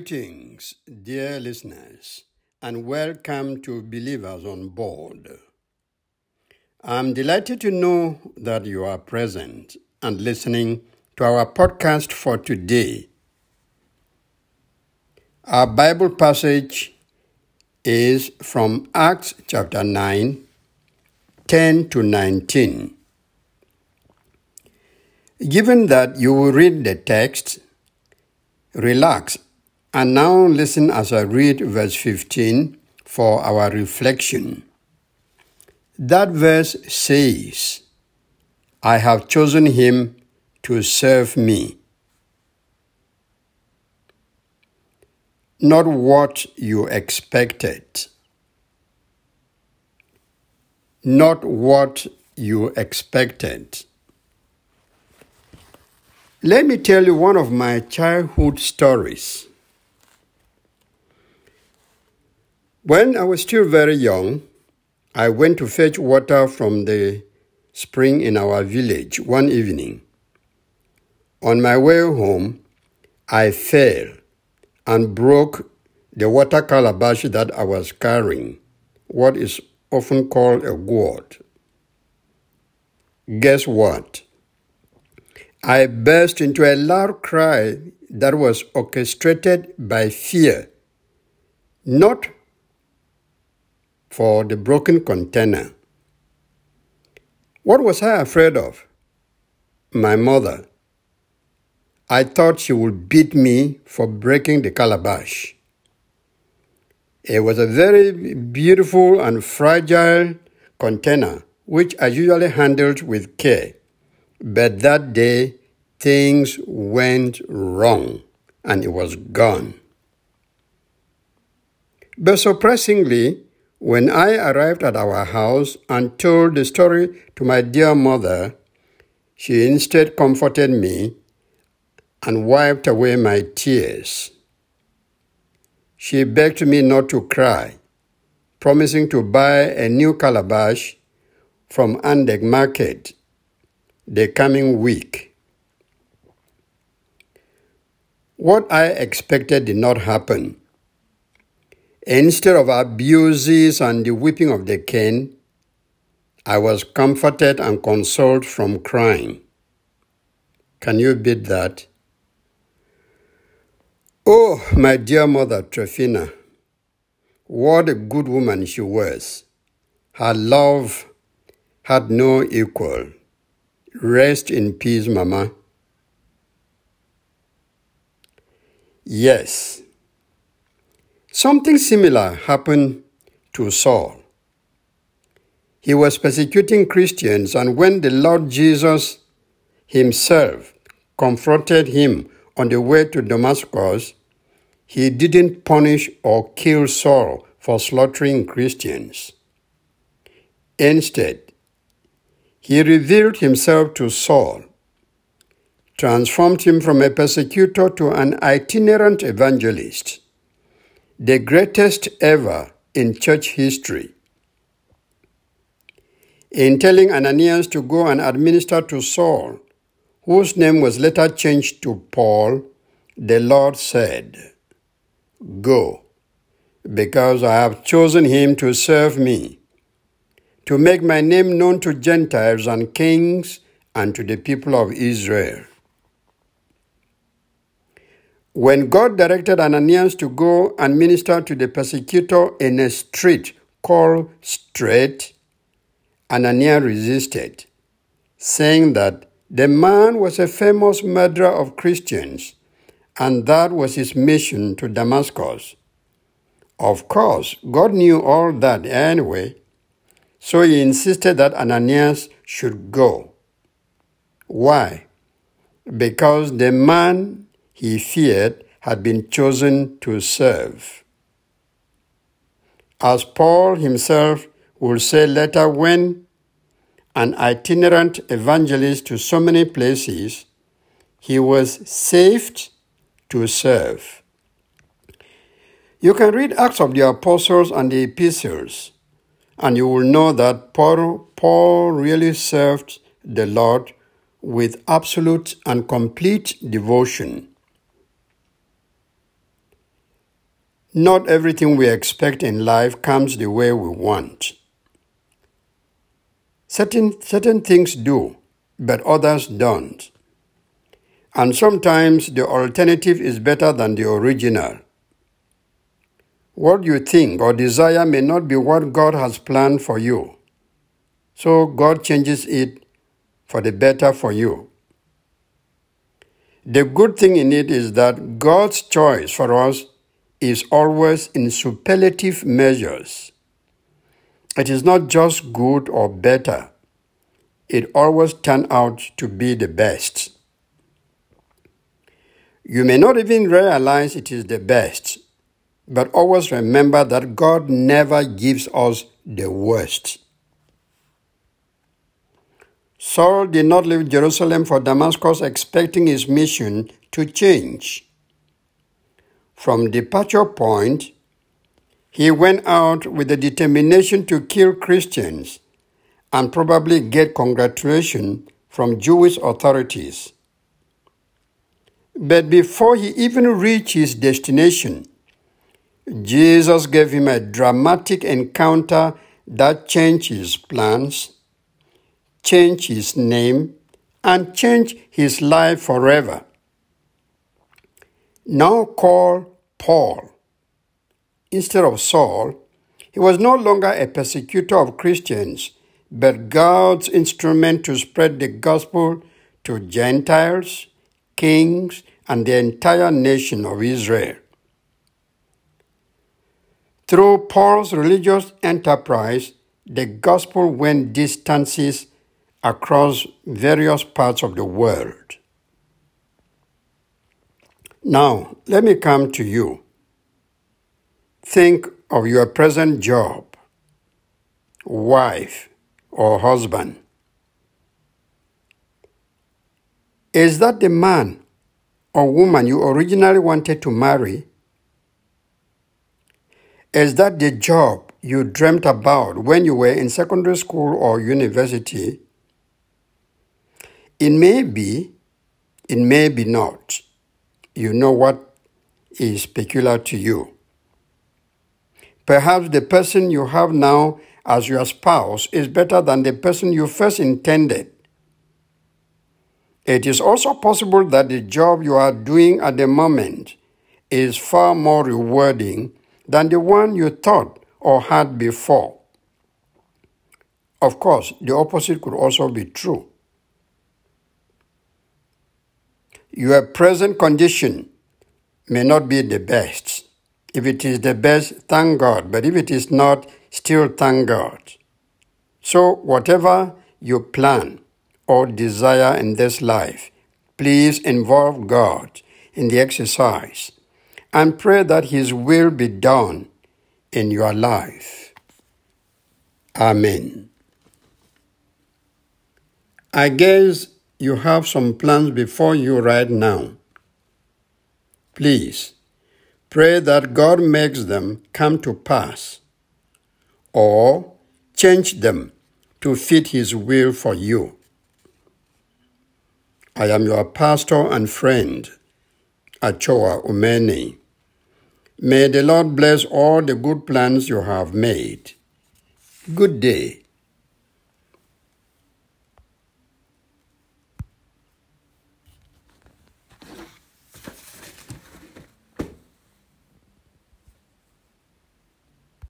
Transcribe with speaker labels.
Speaker 1: Greetings, dear listeners, and welcome to Believers on Board. I'm delighted to know that you are present and listening to our podcast for today. Our Bible passage is from Acts chapter 9, 10 to 19. Given that you will read the text, relax and now listen as I read verse 15 for our reflection. That verse says, I have chosen him to serve me. Not what you expected. Not what you expected. Let me tell you one of my childhood stories. When I was still very young, I went to fetch water from the spring in our village one evening. On my way home, I fell and broke the water calabash that I was carrying, what is often called a gourd. Guess what? I burst into a loud cry that was orchestrated by fear, not for the broken container. What was I afraid of? My mother. I thought she would beat me for breaking the calabash. It was a very beautiful and fragile container, which I usually handled with care. But that day, things went wrong and it was gone. But surprisingly, when I arrived at our house and told the story to my dear mother, she instead comforted me and wiped away my tears. She begged me not to cry, promising to buy a new calabash from Andeg Market the coming week. What I expected did not happen. Instead of abuses and the whipping of the cane, I was comforted and consoled from crying. Can you beat that? Oh, my dear mother, Trefina, what a good woman she was. Her love had no equal. Rest in peace, Mama. Yes, Something similar happened to Saul. He was persecuting Christians, and when the Lord Jesus himself confronted him on the way to Damascus, he didn't punish or kill Saul for slaughtering Christians. Instead, he revealed himself to Saul, transformed him from a persecutor to an itinerant evangelist the greatest ever in church history. In telling Ananias to go and administer to Saul, whose name was later changed to Paul, the Lord said, Go, because I have chosen him to serve me, to make my name known to Gentiles and kings and to the people of Israel. When God directed Ananias to go and minister to the persecutor in a street called Straight, Ananias resisted, saying that the man was a famous murderer of Christians, and that was his mission to Damascus. Of course, God knew all that anyway, so he insisted that Ananias should go. Why? Because the man he feared had been chosen to serve. As Paul himself will say later, when an itinerant evangelist to so many places, he was saved to serve. You can read Acts of the Apostles and the Epistles, and you will know that Paul, Paul really served the Lord with absolute and complete devotion. Not everything we expect in life comes the way we want. Certain, certain things do, but others don't. And sometimes the alternative is better than the original. What you think or desire may not be what God has planned for you. So God changes it for the better for you. The good thing in it is that God's choice for us is always in superlative measures. It is not just good or better, it always turns out to be the best. You may not even realize it is the best, but always remember that God never gives us the worst. Saul did not leave Jerusalem for Damascus expecting his mission to change. From departure point, he went out with the determination to kill Christians and probably get congratulation from Jewish authorities. But before he even reached his destination, Jesus gave him a dramatic encounter that changed his plans, changed his name, and changed his life forever now called Paul. Instead of Saul, he was no longer a persecutor of Christians, but God's instrument to spread the gospel to Gentiles, kings, and the entire nation of Israel. Through Paul's religious enterprise, the gospel went distances across various parts of the world. Now, let me come to you. Think of your present job, wife, or husband. Is that the man or woman you originally wanted to marry? Is that the job you dreamt about when you were in secondary school or university? It may be, it may be not you know what is peculiar to you. Perhaps the person you have now as your spouse is better than the person you first intended. It is also possible that the job you are doing at the moment is far more rewarding than the one you thought or had before. Of course, the opposite could also be true. Your present condition may not be the best. If it is the best, thank God. But if it is not, still thank God. So, whatever you plan or desire in this life, please involve God in the exercise and pray that His will be done in your life. Amen. I guess you have some plans before you right now. Please pray that God makes them come to pass or change them to fit His will for you. I am your pastor and friend, Achoa Umeni. May the Lord bless all the good plans you have made. Good day.